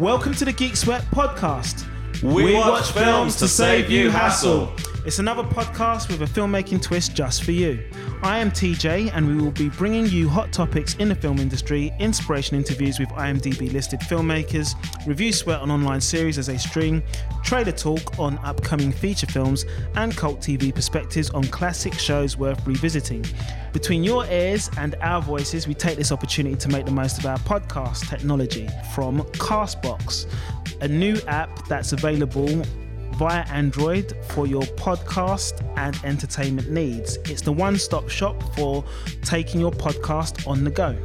Welcome to the Geek Sweat podcast. We watch films to save you hassle. It's another podcast with a filmmaking twist just for you. I am TJ, and we will be bringing you hot topics in the film industry, inspiration interviews with IMDb listed filmmakers, review sweat on online series as they stream, trailer talk on upcoming feature films, and cult TV perspectives on classic shows worth revisiting. Between your ears and our voices, we take this opportunity to make the most of our podcast technology from Castbox, a new app that's available via Android for your podcast and entertainment needs. It's the one stop shop for taking your podcast on the go.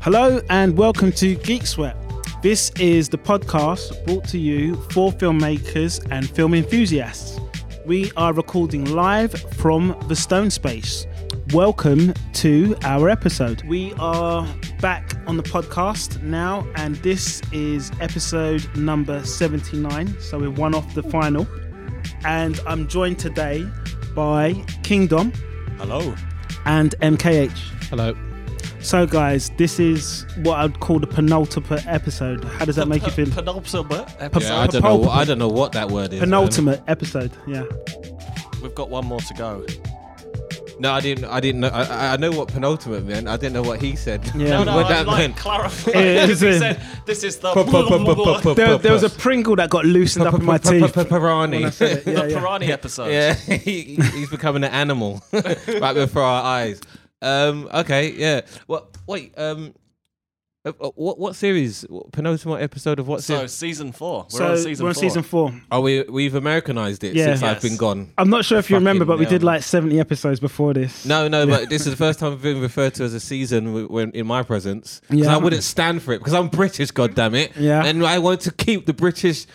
Hello, and welcome to Geek Sweat. This is the podcast brought to you for filmmakers and film enthusiasts. We are recording live from the Stone Space. Welcome to our episode. We are back on the podcast now, and this is episode number 79. So we're one off the final. And I'm joined today by Kingdom Hello. and MKH. Hello. So, guys, this is what I'd call the penultimate episode. How does that make you feel? Penultimate episode. Yeah, I don't know. I don't know what that word is. man. Penultimate episode, yeah. We've got one more to go. No, I didn't. I didn't know. I- I, I know what penultimate meant. I didn't know what he said. Yeah. No, no, what I that like meant. clarify. Yeah, he said this is the Pu- pu- pu- pu- pu- pu- There, there was a Pringle that got loosened up in my pu- pu- teeth. pu- pu- Pirani. said. Yeah, the yeah. Piranha episode. Yeah, he, he's becoming an animal right before our eyes. Um, okay, yeah. What? Wait. Um, uh, uh, what? What series? Penultimate episode of what So series? season four. We're So on season we're on four. season four. Oh, we we've Americanized it Yeah. since I've Yes. been gone. I'm not sure if you remember, but we did like 70 episodes before this. No, no, but this is the first time I've been referred to as a season w- when in my presence. Because Yeah. I wouldn't stand for it because I'm British, God damn it. Yeah. And I want to keep the British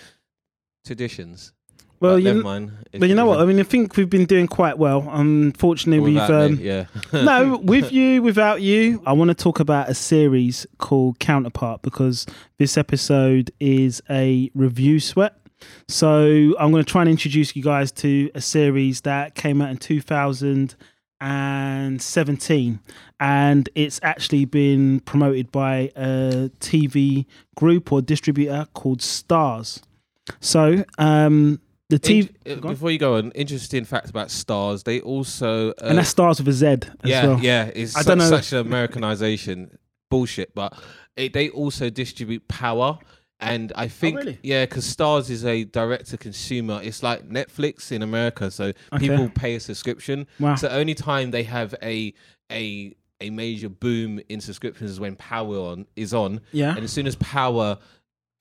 traditions. Well, but you, never mind. but you know what? I mean, I think we've been doing quite well. Unfortunately, we've um, me, yeah. no, with you, without you, I want to talk about a series called Counterpart because this episode is a review sweat. So I'm going to try and introduce you guys to a series that came out in 2017, and it's actually been promoted by a TV group or distributor called Starz. So um, the TV, In- uh, before you go on, interesting fact about Starz. They also uh, and that's Starz with a Z as yeah well. yeah it's I such, don't know- such an Americanization bullshit. But it, they also distribute Power. And I think, Oh, really? yeah, because Starz is a direct to consumer. It's like Netflix in America, so people pay a subscription. Wow. So only time they have a a a major boom in subscriptions is when Power on is on, Yeah. and as soon as Power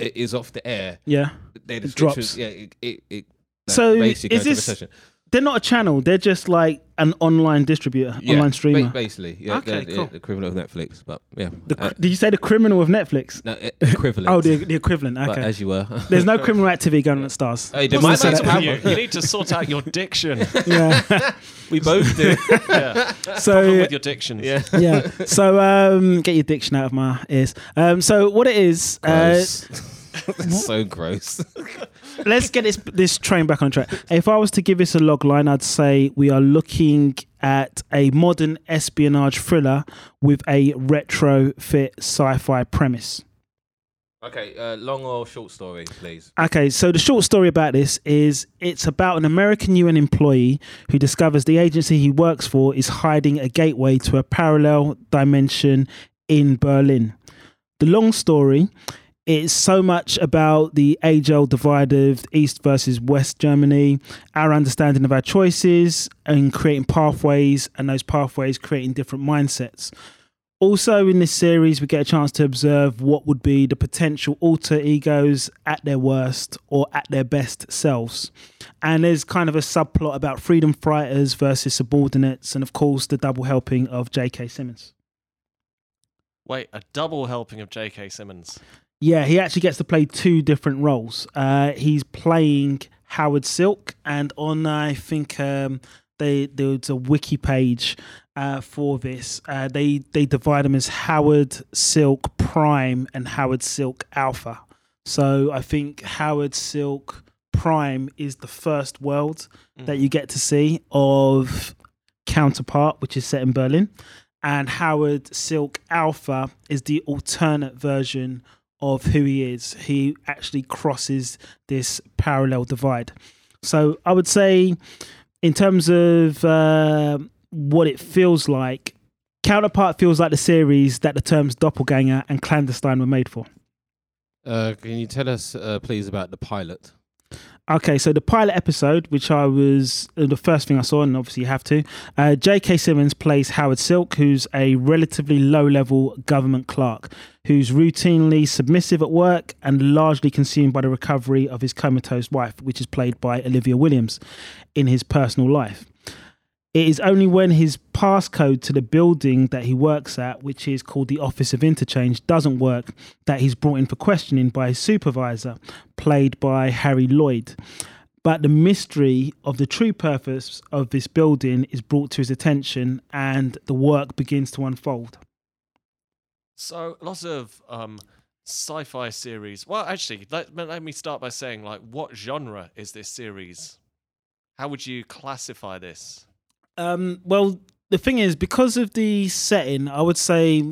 i- is off the air, Yeah. their It subscriptions, drops. yeah, it it, it So basically is this- They're not a channel. They're just like an online distributor, Yeah, online ba- streamer. basically, yeah, Okay, they're the- cool. the equivalent of Netflix, but yeah, The, uh, did you say the criminal of Netflix? no, equivalent. Oh, the, the equivalent. but Okay. as you were. There's no criminal activity going on at Starz. Hey, there What's might the be matter that you? You need to sort out your diction. Yeah. we both do. yeah. so with your diction. yeah. yeah. So um, get your diction out of my ears. Um, so what it is? Uh, Gross. so gross. let's get this this train back on track. If I was to give this a log line, I'd say we are looking at a modern espionage thriller with a retrofit sci-fi premise. Okay, uh, long or short story, please. Okay, so the short story about this is it's about an American UN employee who discovers the agency he works for is hiding a gateway to a parallel dimension in Berlin. The long story is so much about the age old divide of East versus West Germany, our understanding of our choices, and creating pathways, and those pathways creating different mindsets. Also, in this series, we get a chance to observe what would be the potential alter egos at their worst or at their best selves. And there's kind of a subplot about freedom fighters versus subordinates, and of course, the double helping of J.K. Simmons. Wait, a double helping of J.K. Simmons. Yeah, he actually gets to play two different roles. Uh, he's playing Howard Silk, and on I think um, they there was a wiki page uh, for this. Uh, they they divide them as Howard Silk Prime and Howard Silk Alpha. So I think Howard Silk Prime is the first world that you get to see of Counterpart, which is set in Berlin, and Howard Silk Alpha is the alternate version of who he is. He actually crosses this parallel divide. So I would say, in terms of uh, what it feels like, Counterpart feels like the series that the terms doppelganger and clandestine were made for. Uh, can you tell us, uh, please, about the pilot? Okay, so the pilot episode, which I was uh, the first thing I saw, and obviously you have to, uh, J.K. Simmons plays Howard Silk, who's a relatively low level government clerk who's routinely submissive at work and largely consumed by the recovery of his comatose wife, which is played by Olivia Williams in his personal life. It is only when his passcode to the building that he works at, which is called the Office of Interchange, doesn't work, that he's brought in for questioning by his supervisor, played by Harry Lloyd. But the mystery of the true purpose of this building is brought to his attention and the work begins to unfold. So lots of um, sci-fi series. Well, actually, let, let me start by saying, like, what genre is this series? How would you classify this? Um, well, the thing is, because of the setting, I would say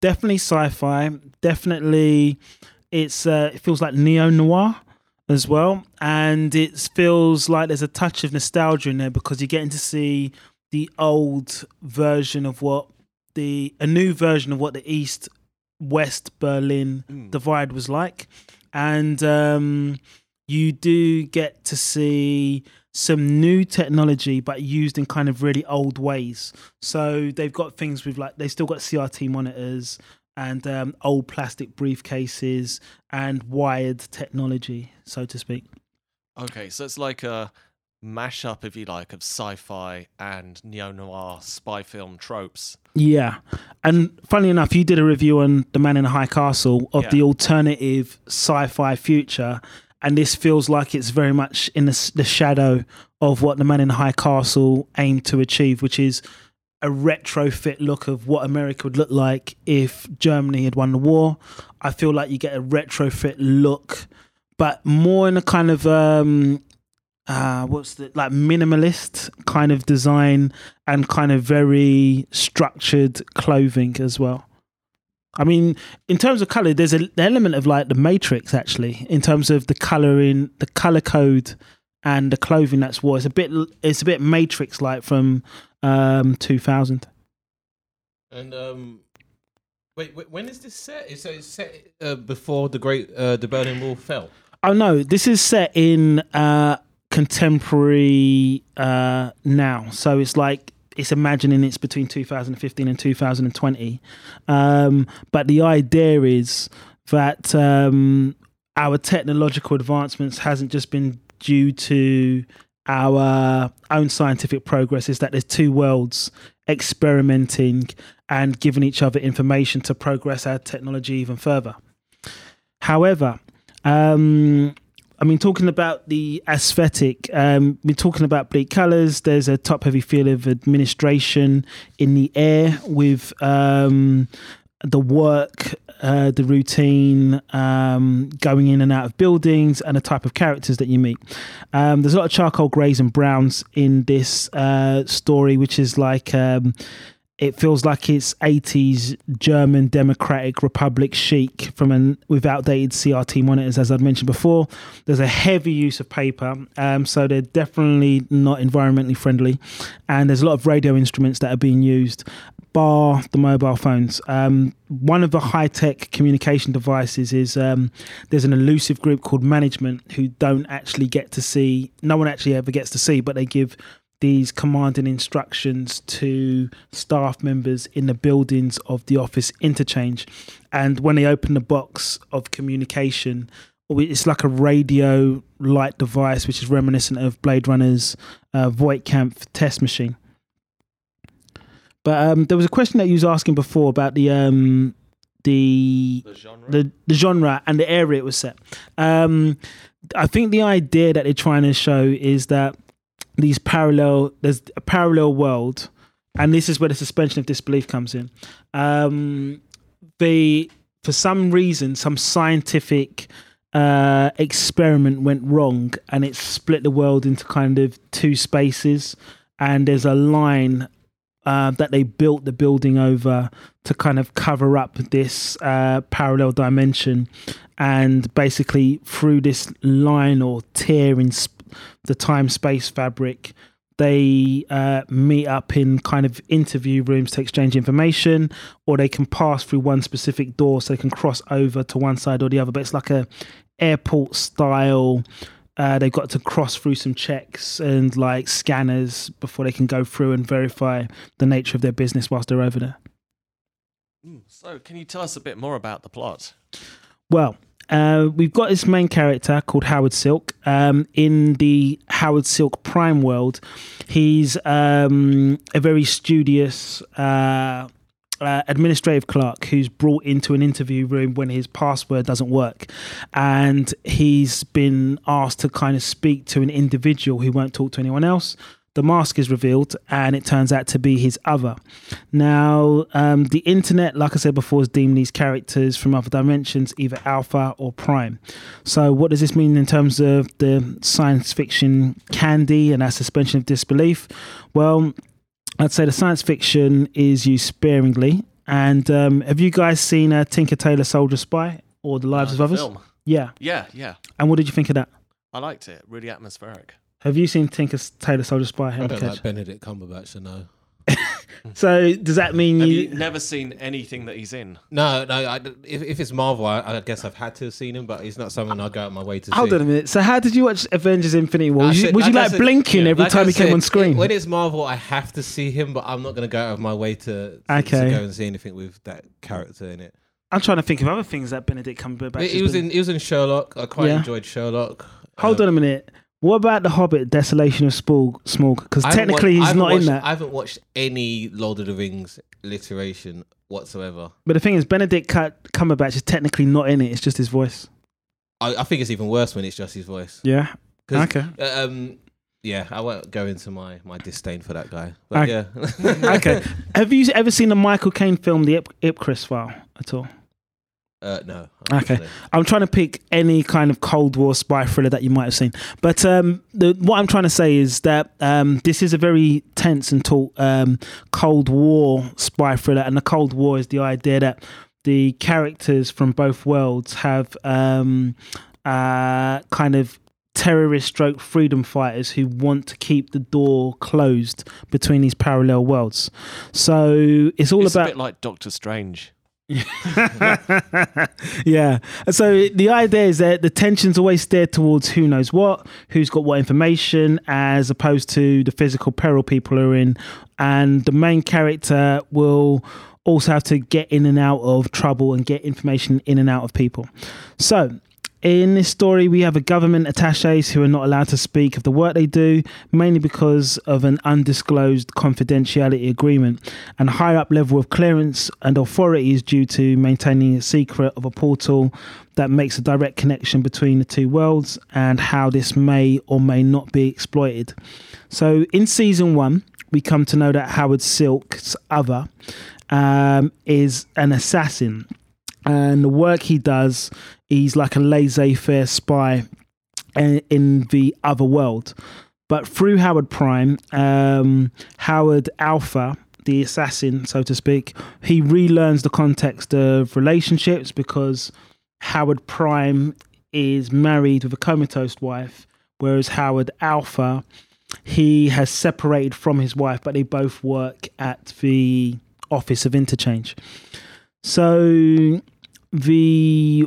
definitely sci-fi. Definitely, it's uh, it feels like neo noir as well, and it feels like there's a touch of nostalgia in there because you're getting to see the old version of what the a new version of what the East West Berlin Mm. divide was like, and um, you do get to see some new technology but used in kind of really old ways so they've got things with like they still got crt monitors and um, old plastic briefcases and wired technology so to speak Okay, so it's like a mashup, if you like, of sci-fi and neo-noir spy film tropes. yeah and funnily enough you did a review on the man in the high castle of Yeah. the alternative sci-fi future and this feels like it's very much in the, the shadow of what the man in high castle aimed to achieve which is a retrofit look of what America would look like if Germany had won the war. I feel like you get a retrofit look, but more in a kind of um uh what's the like minimalist kind of design and kind of very structured clothing as well. I mean, in terms of color, there's an element of like the Matrix actually, in terms of the coloring, the color code, and the clothing that's wore. It's a bit, it's a bit Matrix like from um 2000. And um, wait, wait, when is this set? Is it set uh, before the Great uh, the Berlin Wall fell? Oh no, this is set in uh contemporary uh now. So it's like it's imagining it's between 2015 and 2020. Um but the idea is that um our technological advancements hasn't just been due to our own scientific progress is that there's two worlds experimenting and giving each other information to progress our technology even further. However, um, I mean, talking about the aesthetic, um, we're talking about bleak colors. There's a top heavy feel of administration in the air with um, the work, uh, the routine, um, going in and out of buildings, and the type of characters that you meet. Um, there's a lot of charcoal greys and browns in this uh, story, which is like. It feels like it's 80s German Democratic Republic chic from an with outdated CRT monitors, as I'd mentioned before. There's a heavy use of paper, um, so they're definitely not environmentally friendly. And there's a lot of radio instruments that are being used, bar the mobile phones. Um, one of the high tech communication devices is um, there's an elusive group called management who don't actually get to see, no one actually ever gets to see, but they give these commanding instructions to staff members in the buildings of the office interchange. And when they open the box of communication, it's like a radio light device, which is reminiscent of Blade Runner's uh, Voight-Kampff test machine. But um, there was a question that you was asking before about the um, the The genre. the the genre and the area it was set. Um, I think the idea that they're trying to show is that these parallel there's a parallel world, and this is where the suspension of disbelief comes in. Um, they for some reason some scientific uh, experiment went wrong, and it split the world into kind of two spaces, and there's a line uh, that they built the building over to kind of cover up this uh, parallel dimension, and basically through this line or tear in the time space fabric. They uh, meet up in kind of interview rooms to exchange information, or they can pass through one specific door so they can cross over to one side or the other. But it's like a airport style. Uh, they've got to cross through some checks and like scanners before they can go through and verify the nature of their business whilst they're over there. Mm, So, can you tell us a bit more about the plot? Well, uh, we've got this main character called Howard Silk. Um, in the Howard Silk Prime world, he's um, a very studious uh, uh, administrative clerk who's brought into an interview room when his password doesn't work. And he's been asked to kind of speak to an individual who won't talk to anyone else. The mask is revealed, and it turns out to be his other. Now, um, the internet, like I said before, has deemed these characters from other dimensions either alpha or prime. So, what does this mean in terms of the science fiction candy and our suspension of disbelief? Well, I'd say the science fiction is used sparingly. And um, have you guys seen uh, Tinker Tailor Soldier Spy or The Lives Uh, of the Others? Film. Yeah. Yeah, yeah. And what did you think of that? I liked it. Really atmospheric. Have you seen Tinker Tailor Soldier Spy? I don't like Benedict Cumberbatch, so no. So does that mean Have you? you never seen anything that he's in? No, no. I, if, if it's Marvel, I, I guess I've had to have seen him, but he's not someone I'd go out of my way to Hold see. on a minute. So how did you watch Avengers: Infinity War? I Was you, said- was you I like said- blinking yeah, every like time I he came on screen? When it's Marvel, I have to see him, but I'm not going to go out of my way to, to, Okay. to go and see anything with that character in it. I'm trying to think of other things that Benedict Cumberbatch. He was been- in he was in Sherlock. I quite Yeah. enjoyed Sherlock. Hold Um, on a minute. What about the Hobbit: Desolation of Smaug? Smaug? Because technically he's not in watched- that. I haven't watched any Lord of the Rings alliteration whatsoever. But the thing is, Benedict Cumberbatch is technically not in it. It's just his voice. I, I think it's even worse when it's just his voice. Yeah. Okay. uh, Um, yeah, I won't go into my, my disdain for that guy. But Okay. yeah. okay. Have you ever seen the Michael Caine film, The Ip- Ipcress File, at all? Uh, no. Okay. unfortunately. I'm trying to pick any kind of Cold War spy thriller that you might have seen. But um, the, what I'm trying to say is that um, this is a very tense and taut um, Cold War spy thriller. And the Cold War is the idea that the characters from both worlds have um, uh, kind of terrorist stroke freedom fighters who want to keep the door closed between these parallel worlds. So it's all it's about a bit like Doctor Strange. yeah. So the idea is that the tension's always steered towards who knows what, who's got what information, as opposed to the physical peril people are in. And the main character will also have to get in and out of trouble and get information in and out of people. So in this story, we have a government attaches who are not allowed to speak of the work they do, mainly because of an undisclosed confidentiality agreement. And a higher up level of clearance and authority is due to maintaining a secret of a portal that makes a direct connection between the two worlds and how this may or may not be exploited. So in season one, we come to know that Howard Silk's other um, is an assassin and the work he does, he's like a laissez-faire spy in, in the other world. But through Howard Prime, um, Howard Alpha, the assassin, so to speak, he relearns the context of relationships because Howard Prime is married with a comatose wife, whereas Howard Alpha, he has separated from his wife, but they both work at the Office of Interchange. So the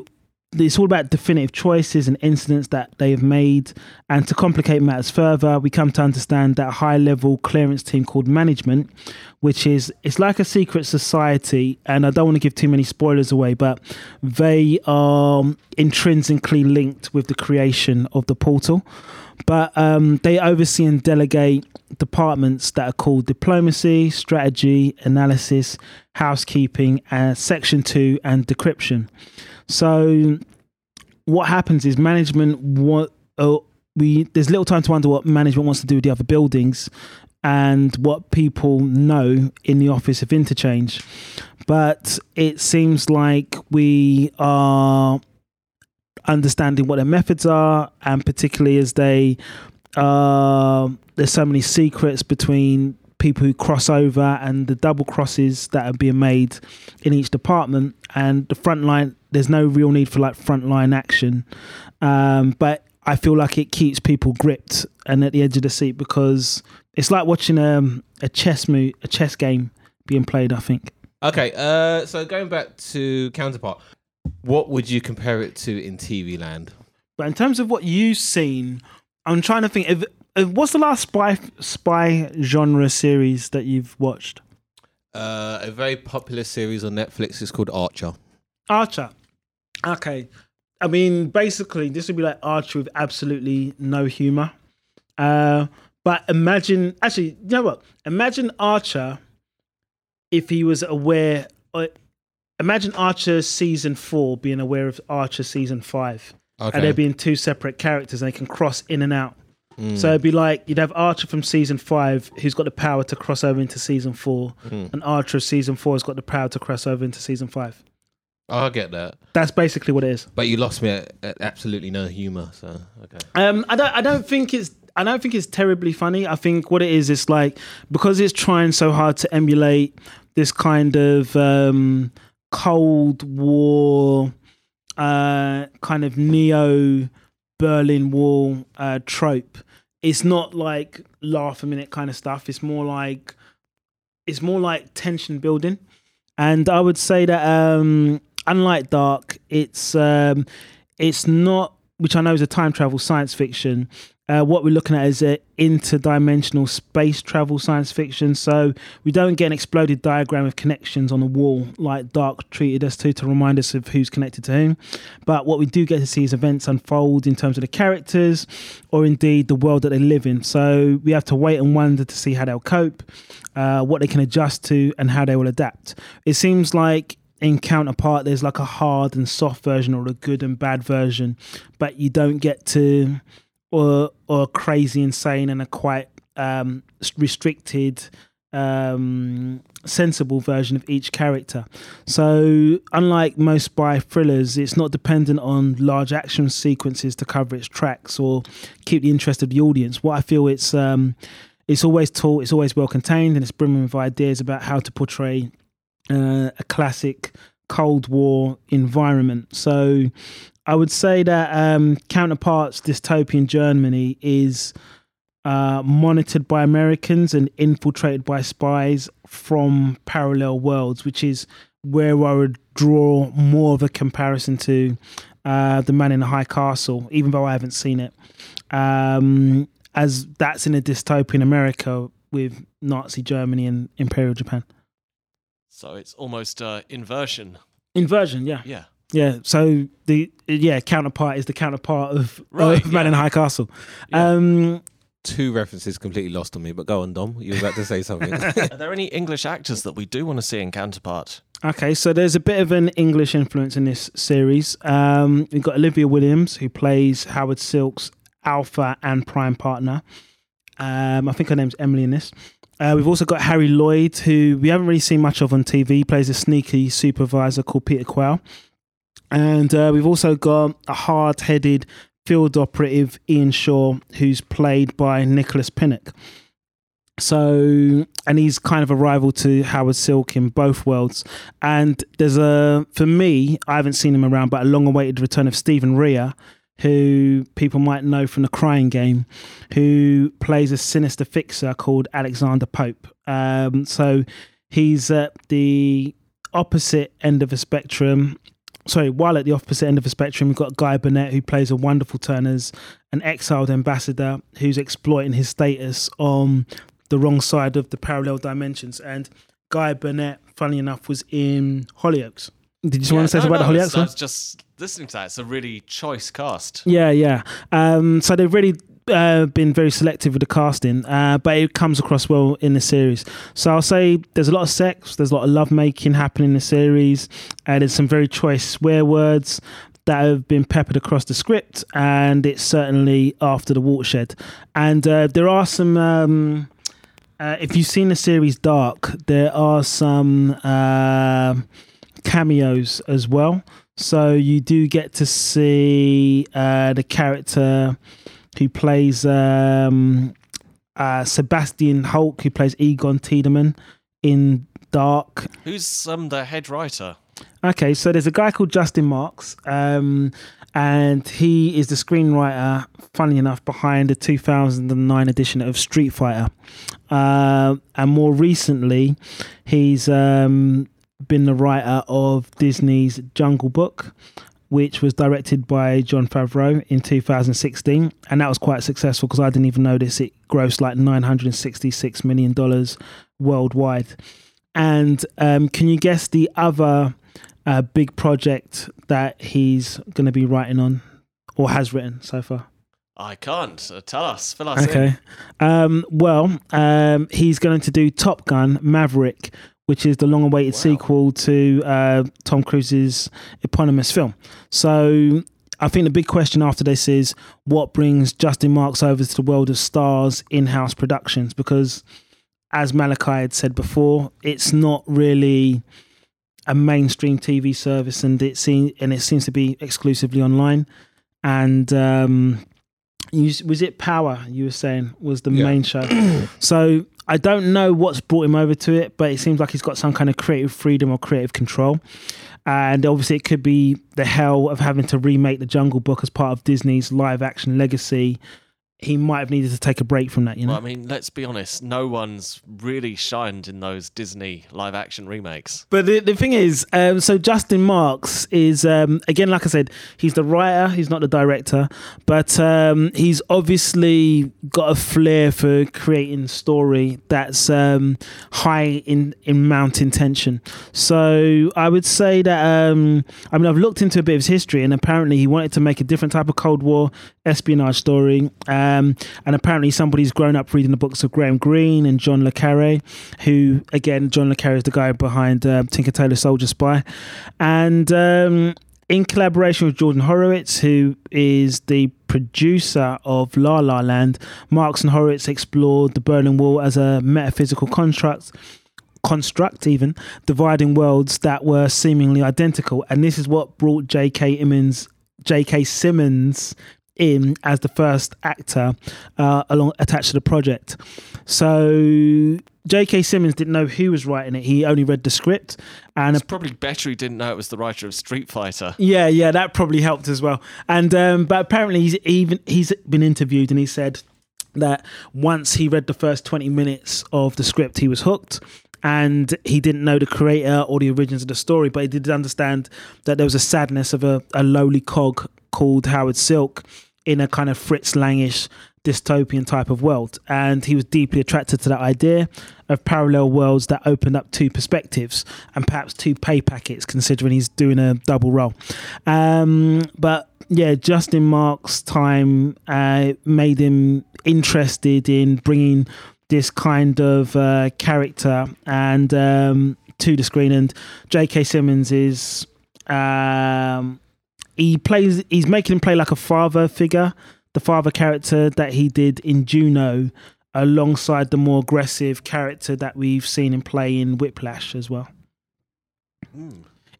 it's all about definitive choices and incidents that they have made. And to complicate matters further, we come to understand that high level clearance team called management, which is it's like a secret society. And I don't want to give too many spoilers away, but they are intrinsically linked with the creation of the portal. But um, they oversee and delegate departments that are called diplomacy, strategy, analysis, housekeeping, uh, section two, and decryption. So what happens is management what uh, we there's little time to wonder what management wants to do with the other buildings and what people know in the office of interchange but it seems like we are understanding what their methods are and particularly as they uh, there's so many secrets between people who cross over and the double crosses that are being made in each department. And the front line, there's no real need for like frontline action, um, but I feel like it keeps people gripped and at the edge of the seat because it's like watching um, a chess mo- a chess game being played. I think. Okay, uh, so going back to Counterpart, what would you compare it to in TV land? But in terms of what you've seen, I'm trying to think. If, if, what's the last spy spy genre series that you've watched? Uh, a very popular series on Netflix is called Archer. Archer. Okay. I mean, basically, this would be like Archer with absolutely no humor. Uh, but imagine, actually, you know what? Imagine Archer if he was aware. Uh, imagine Archer season four being aware of Archer season five, Okay. and there being two separate characters, and they can cross in and out. Mm. So it'd be like you'd have Archer from season five, who's got the power to cross over into season four, Mm. and Archer of season four has got the power to cross over into season five. I get that, That's basically what it is. but you lost me at, at absolutely no humor. So okay. Um, I don't. I don't think it's. I don't think it's terribly funny. I think what it is is like because it's trying so hard to emulate this kind of um, Cold War, uh, kind of neo Berlin Wall uh, trope. It's not like laugh a minute kind of stuff. It's more like it's more like tension building, and I would say that um, unlike Dark, it's um, it's not which I know is a time travel science fiction. Uh, what we're looking at is a interdimensional space travel science fiction. So we don't get an exploded diagram of connections on the wall like Dark treated us to to remind us of who's connected to whom. But what we do get to see is events unfold in terms of the characters or indeed the world that they live in. So we have to wait and wonder to see how they'll cope, uh, what they can adjust to, and how they will adapt. It seems like in counterpart there's like a hard and soft version or a good and bad version but you don't get to or or crazy insane and a quite um restricted um sensible version of each character. So unlike most spy thrillers it's not dependent on large action sequences to cover its tracks or keep the interest of the audience. What i feel it's um it's always taught it's always well contained and it's brimming with ideas about how to portray uh, a classic Cold War environment. So I would say that um, Counterparts Dystopian Germany is uh, monitored by Americans and infiltrated by spies from parallel worlds, which is where I would draw more of a comparison to uh, The Man in the High Castle, even though I haven't seen it. Um, as that's in a dystopian America with Nazi Germany and Imperial Japan. So it's almost uh, inversion. Inversion, yeah. Yeah. Yeah, so the yeah counterpart is the counterpart of, Right, of Man yeah. in High Castle. Yeah. Um, Two references completely lost on me, but go on, Dom. You were about to say something. Are there any English actors that we do want to see in Counterpart? okay, so there's a bit of an English influence in this series. Um, we've got Olivia Williams who plays Howard Silk's alpha and prime partner. Um, I think her name's Emily in this. Uh, we've also got Harry Lloyd, who we haven't really seen much of on TV. He plays a sneaky supervisor called Peter Quayle. And uh, we've also got a hard headed field operative, Ian Shaw, who's played by Nicholas Pinnock. So, and he's kind of a rival to Howard Silk in both worlds. And there's a, for me, I haven't seen him around, but a long awaited return of Stephen Rea, who people might know from the Crying Game, who plays a sinister fixer called Alexander Pope. Um, so he's at the opposite end of the spectrum. Sorry, while at the opposite end of the spectrum, we've got Guy Burnet, who plays a wonderful Turner's, an exiled ambassador who's exploiting his status on the wrong side of the parallel dimensions. And Guy Burnet, funny enough, was in Hollyoaks. Did you just want to say no, something about the Hollyoaks? I was just listening to that. It's a really choice cast. Yeah, yeah. Um, so they've really uh, been very selective with the casting, uh, but it comes across well in the series. So I'll say there's a lot of sex, there's a lot of lovemaking happening in the series, and there's some very choice swear words that have been peppered across the script, and it's certainly after the watershed. And uh, there are some. Um, uh, if you've seen the series Dark, there are some uh, cameos as well. So you do get to see uh, the character who plays um, uh, Sebastian Hulk, who plays Egon Tiedemann in Dark. Who's um the head writer? Okay, so there's a guy called Justin Marks, um, and he is the screenwriter, funny enough, behind the 2009 edition of Street Fighter. Uh, and more recently, he's um, been the writer of Disney's Jungle Book, which was directed by Jon Favreau in 2016. And that was quite successful because I didn't even notice it grossed like $966 million worldwide. And um, can you guess the other uh, big project that he's going to be writing on or has written so far? I can't. Uh, tell us. Fill us in. Okay. Um, well, um, he's going to do Top Gun Maverick, which is the long awaited Wow. sequel to uh, Tom Cruise's eponymous film. So I think the big question after this is what brings Justin Marks over to the world of Starz in house productions? Because as Malachi had said before, it's not really a mainstream TV service, and it seems and it seems to be exclusively online. And um, you, was it Power? You were saying was the Yeah. main show. so I don't know what's brought him over to it, but it seems like he's got some kind of creative freedom or creative control. And obviously, it could be the hell of having to remake the Jungle Book as part of Disney's live action legacy. He might have needed to take a break from that, you know. Well, I mean, let's be honest. No one's really shined in those Disney live action remakes. But the, the thing is, um, so Justin Marks is um, again, like I said, he's the writer. He's not the director, but um, he's obviously got a flair for creating story that's um, high in in mountain tension. So I would say that um, I mean I've looked into a bit of his history, and apparently he wanted to make a different type of Cold War espionage story. Um, and apparently somebody's grown up reading the books of Graham Greene and John le Carre, who again John le Carre is the guy behind uh, Tinker Tailor Soldier Spy, and um, in collaboration with Jordan Horowitz, who is the producer of La La Land, Marks and Horowitz explored the Berlin Wall as a metaphysical construct construct even dividing worlds that were seemingly identical and this is what brought J.K. Simmons J.K. Simmons in as the first actor uh, along attached to the project so J.K. Simmons didn't know who was writing it he only read the script and It's probably better he didn't know it was the writer of Street Fighter. yeah, yeah, that probably helped as well. And um, but apparently he's even he's been interviewed and he said that once he read the first twenty minutes of the script, he was hooked. And he didn't know the creator or the origins of the story, but he did understand that there was a sadness of a, a lowly cog called Howard Silk in a kind of Fritz Langish dystopian type of world. And he was deeply attracted to that idea of parallel worlds that opened up two perspectives and perhaps two pay packets, considering he's doing a double role. Um, but yeah, Justin Mark's time uh, made him interested in bringing this kind of uh, character and um, to the screen. And J.K. Simmons is um, he plays he's making him play like a father figure, the father character that he did in Juno, alongside the more aggressive character that we've seen him play in Whiplash as well.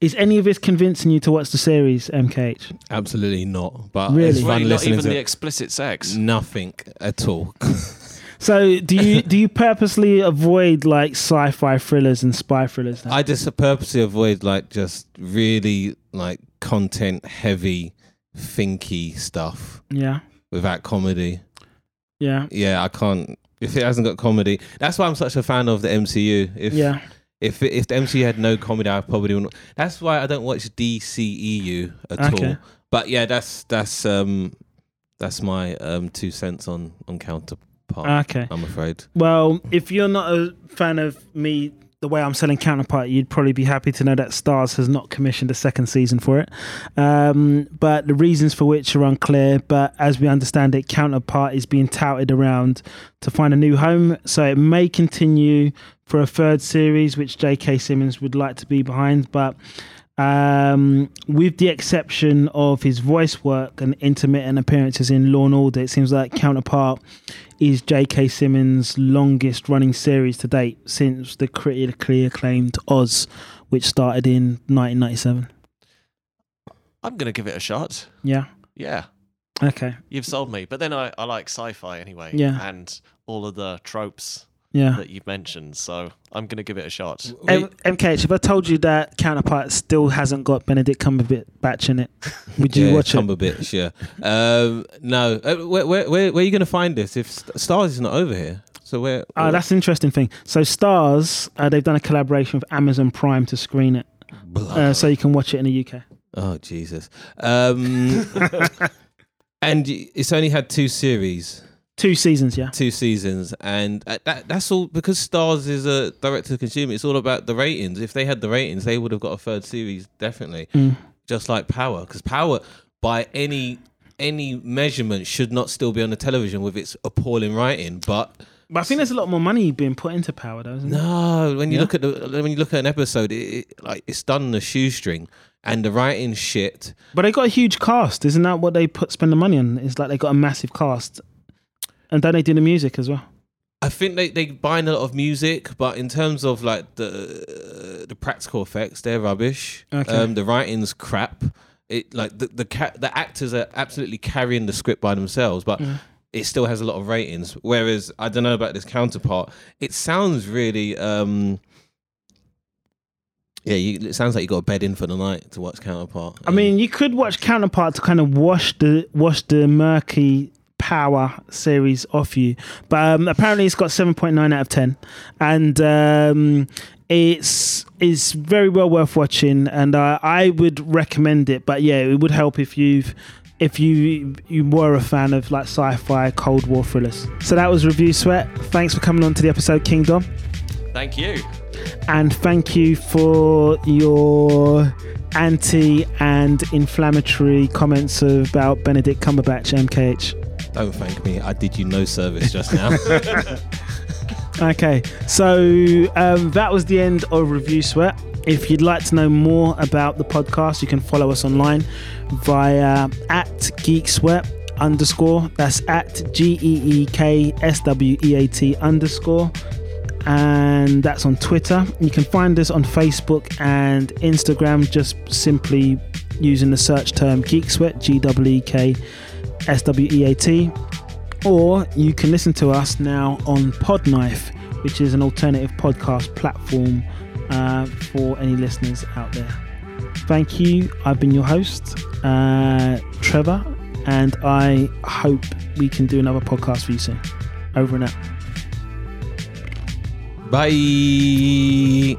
Is any of this convincing you to watch the series, MKH? Absolutely not. But Really? it's It's fun really not listening even to the explicit sex. nothing at all. So do you do you purposely avoid like sci-fi thrillers and spy thrillers? Now? I just purposely avoid like just really like content heavy, thinky stuff yeah, without comedy. yeah, Yeah, I can't. If it hasn't got comedy, that's why I'm such a fan of the MCU. If yeah. If if the MCU had no comedy, I probably wouldn't. That's why I don't watch DCEU at Okay. all. But yeah, that's that's um that's my um two cents on on counterpart. Okay. I'm afraid. Well, if you're not a fan of me, the way I'm selling Counterpart, you'd probably be happy to know that Starz has not commissioned a second season for it. Um, but the reasons for which are unclear. But as we understand it, Counterpart is being touted around to find a new home. So it may continue for a third series, which J.K. Simmons would like to be behind. But um, with the exception of his voice work and intermittent appearances in Law and Order, it seems like Counterpart is J.K. Simmons' longest running series to date since the critically acclaimed Oz, which started in 1997. I'm going to give it a shot. Yeah. Yeah. Okay. You've sold me. But then I, I like sci-fi anyway. Yeah. And all of the tropes Yeah. that you've mentioned. So I'm gonna give it a shot. M- MKH, if I told you that Counterpart still hasn't got Benedict Cumberbatch in it, would you yeah, watch it? Cumberbatch, yeah. Um, no, uh, where, where, where, where are you going to find this if St- Starz is not over here? So where? Oh, that's an interesting thing. So Starz, uh, they've done a collaboration with Amazon Prime to screen it, uh, so you can watch it in the UK. Oh Jesus! Um, and it's only had two series, Two seasons, yeah. two seasons, and uh, that that's all because Starz is a direct to consumer. It's all about the ratings. If they had the ratings, they would have got a third series definitely, Mm. just like Power, because Power by any any measurement should not still be on the television with its appalling writing, but. But I think there's a lot more money being put into Power, though? No, when you Yeah? look at the when you look at an episode, it, it, like it's done on a shoestring, and the writing shit. But they got a huge cast, isn't that what they put spend the money on? It's like they got a massive cast, and don't they do the music as well? I think they they buying a lot of music, but in terms of like the the practical effects, they're rubbish. Okay. Um, the writing's crap. It like the the ca- the actors are absolutely carrying the script by themselves, but. Mm. It still has a lot of ratings, whereas I don't know about this counterpart. It sounds really, um yeah. You, it sounds like you got a bed in for the night to watch counterpart. I mean, you could watch Counterpart to kind of wash the wash the murky Power series off you, but um, apparently it's got seven point nine out of ten, and um, it's it's very well worth watching, and uh, I would recommend it. But yeah, it would help if you've if you you were a fan of like sci-fi Cold War thrillers. So that was Review Sweat. Thanks for coming on to the episode, Kingdom. Thank you. and thank you for your anti and inflammatory comments about Benedict Cumberbatch, MKH. Don't thank me. I did you no service just now. Okay, so um, that was the end of Review Sweat. If you'd like to know more about the podcast, you can follow us online via at Geek Sweat underscore. That's at G E E K S W E A T underscore. And that's on Twitter. You can find us on Facebook and Instagram just simply using the search term Geek Sweat, G W E K S W E A T or you can listen to us now on Podknife, which is an alternative podcast platform uh, for any listeners out there. Thank you. I've been your host, uh, Trevor, and I hope we can do another podcast for you soon. Over and out. Bye.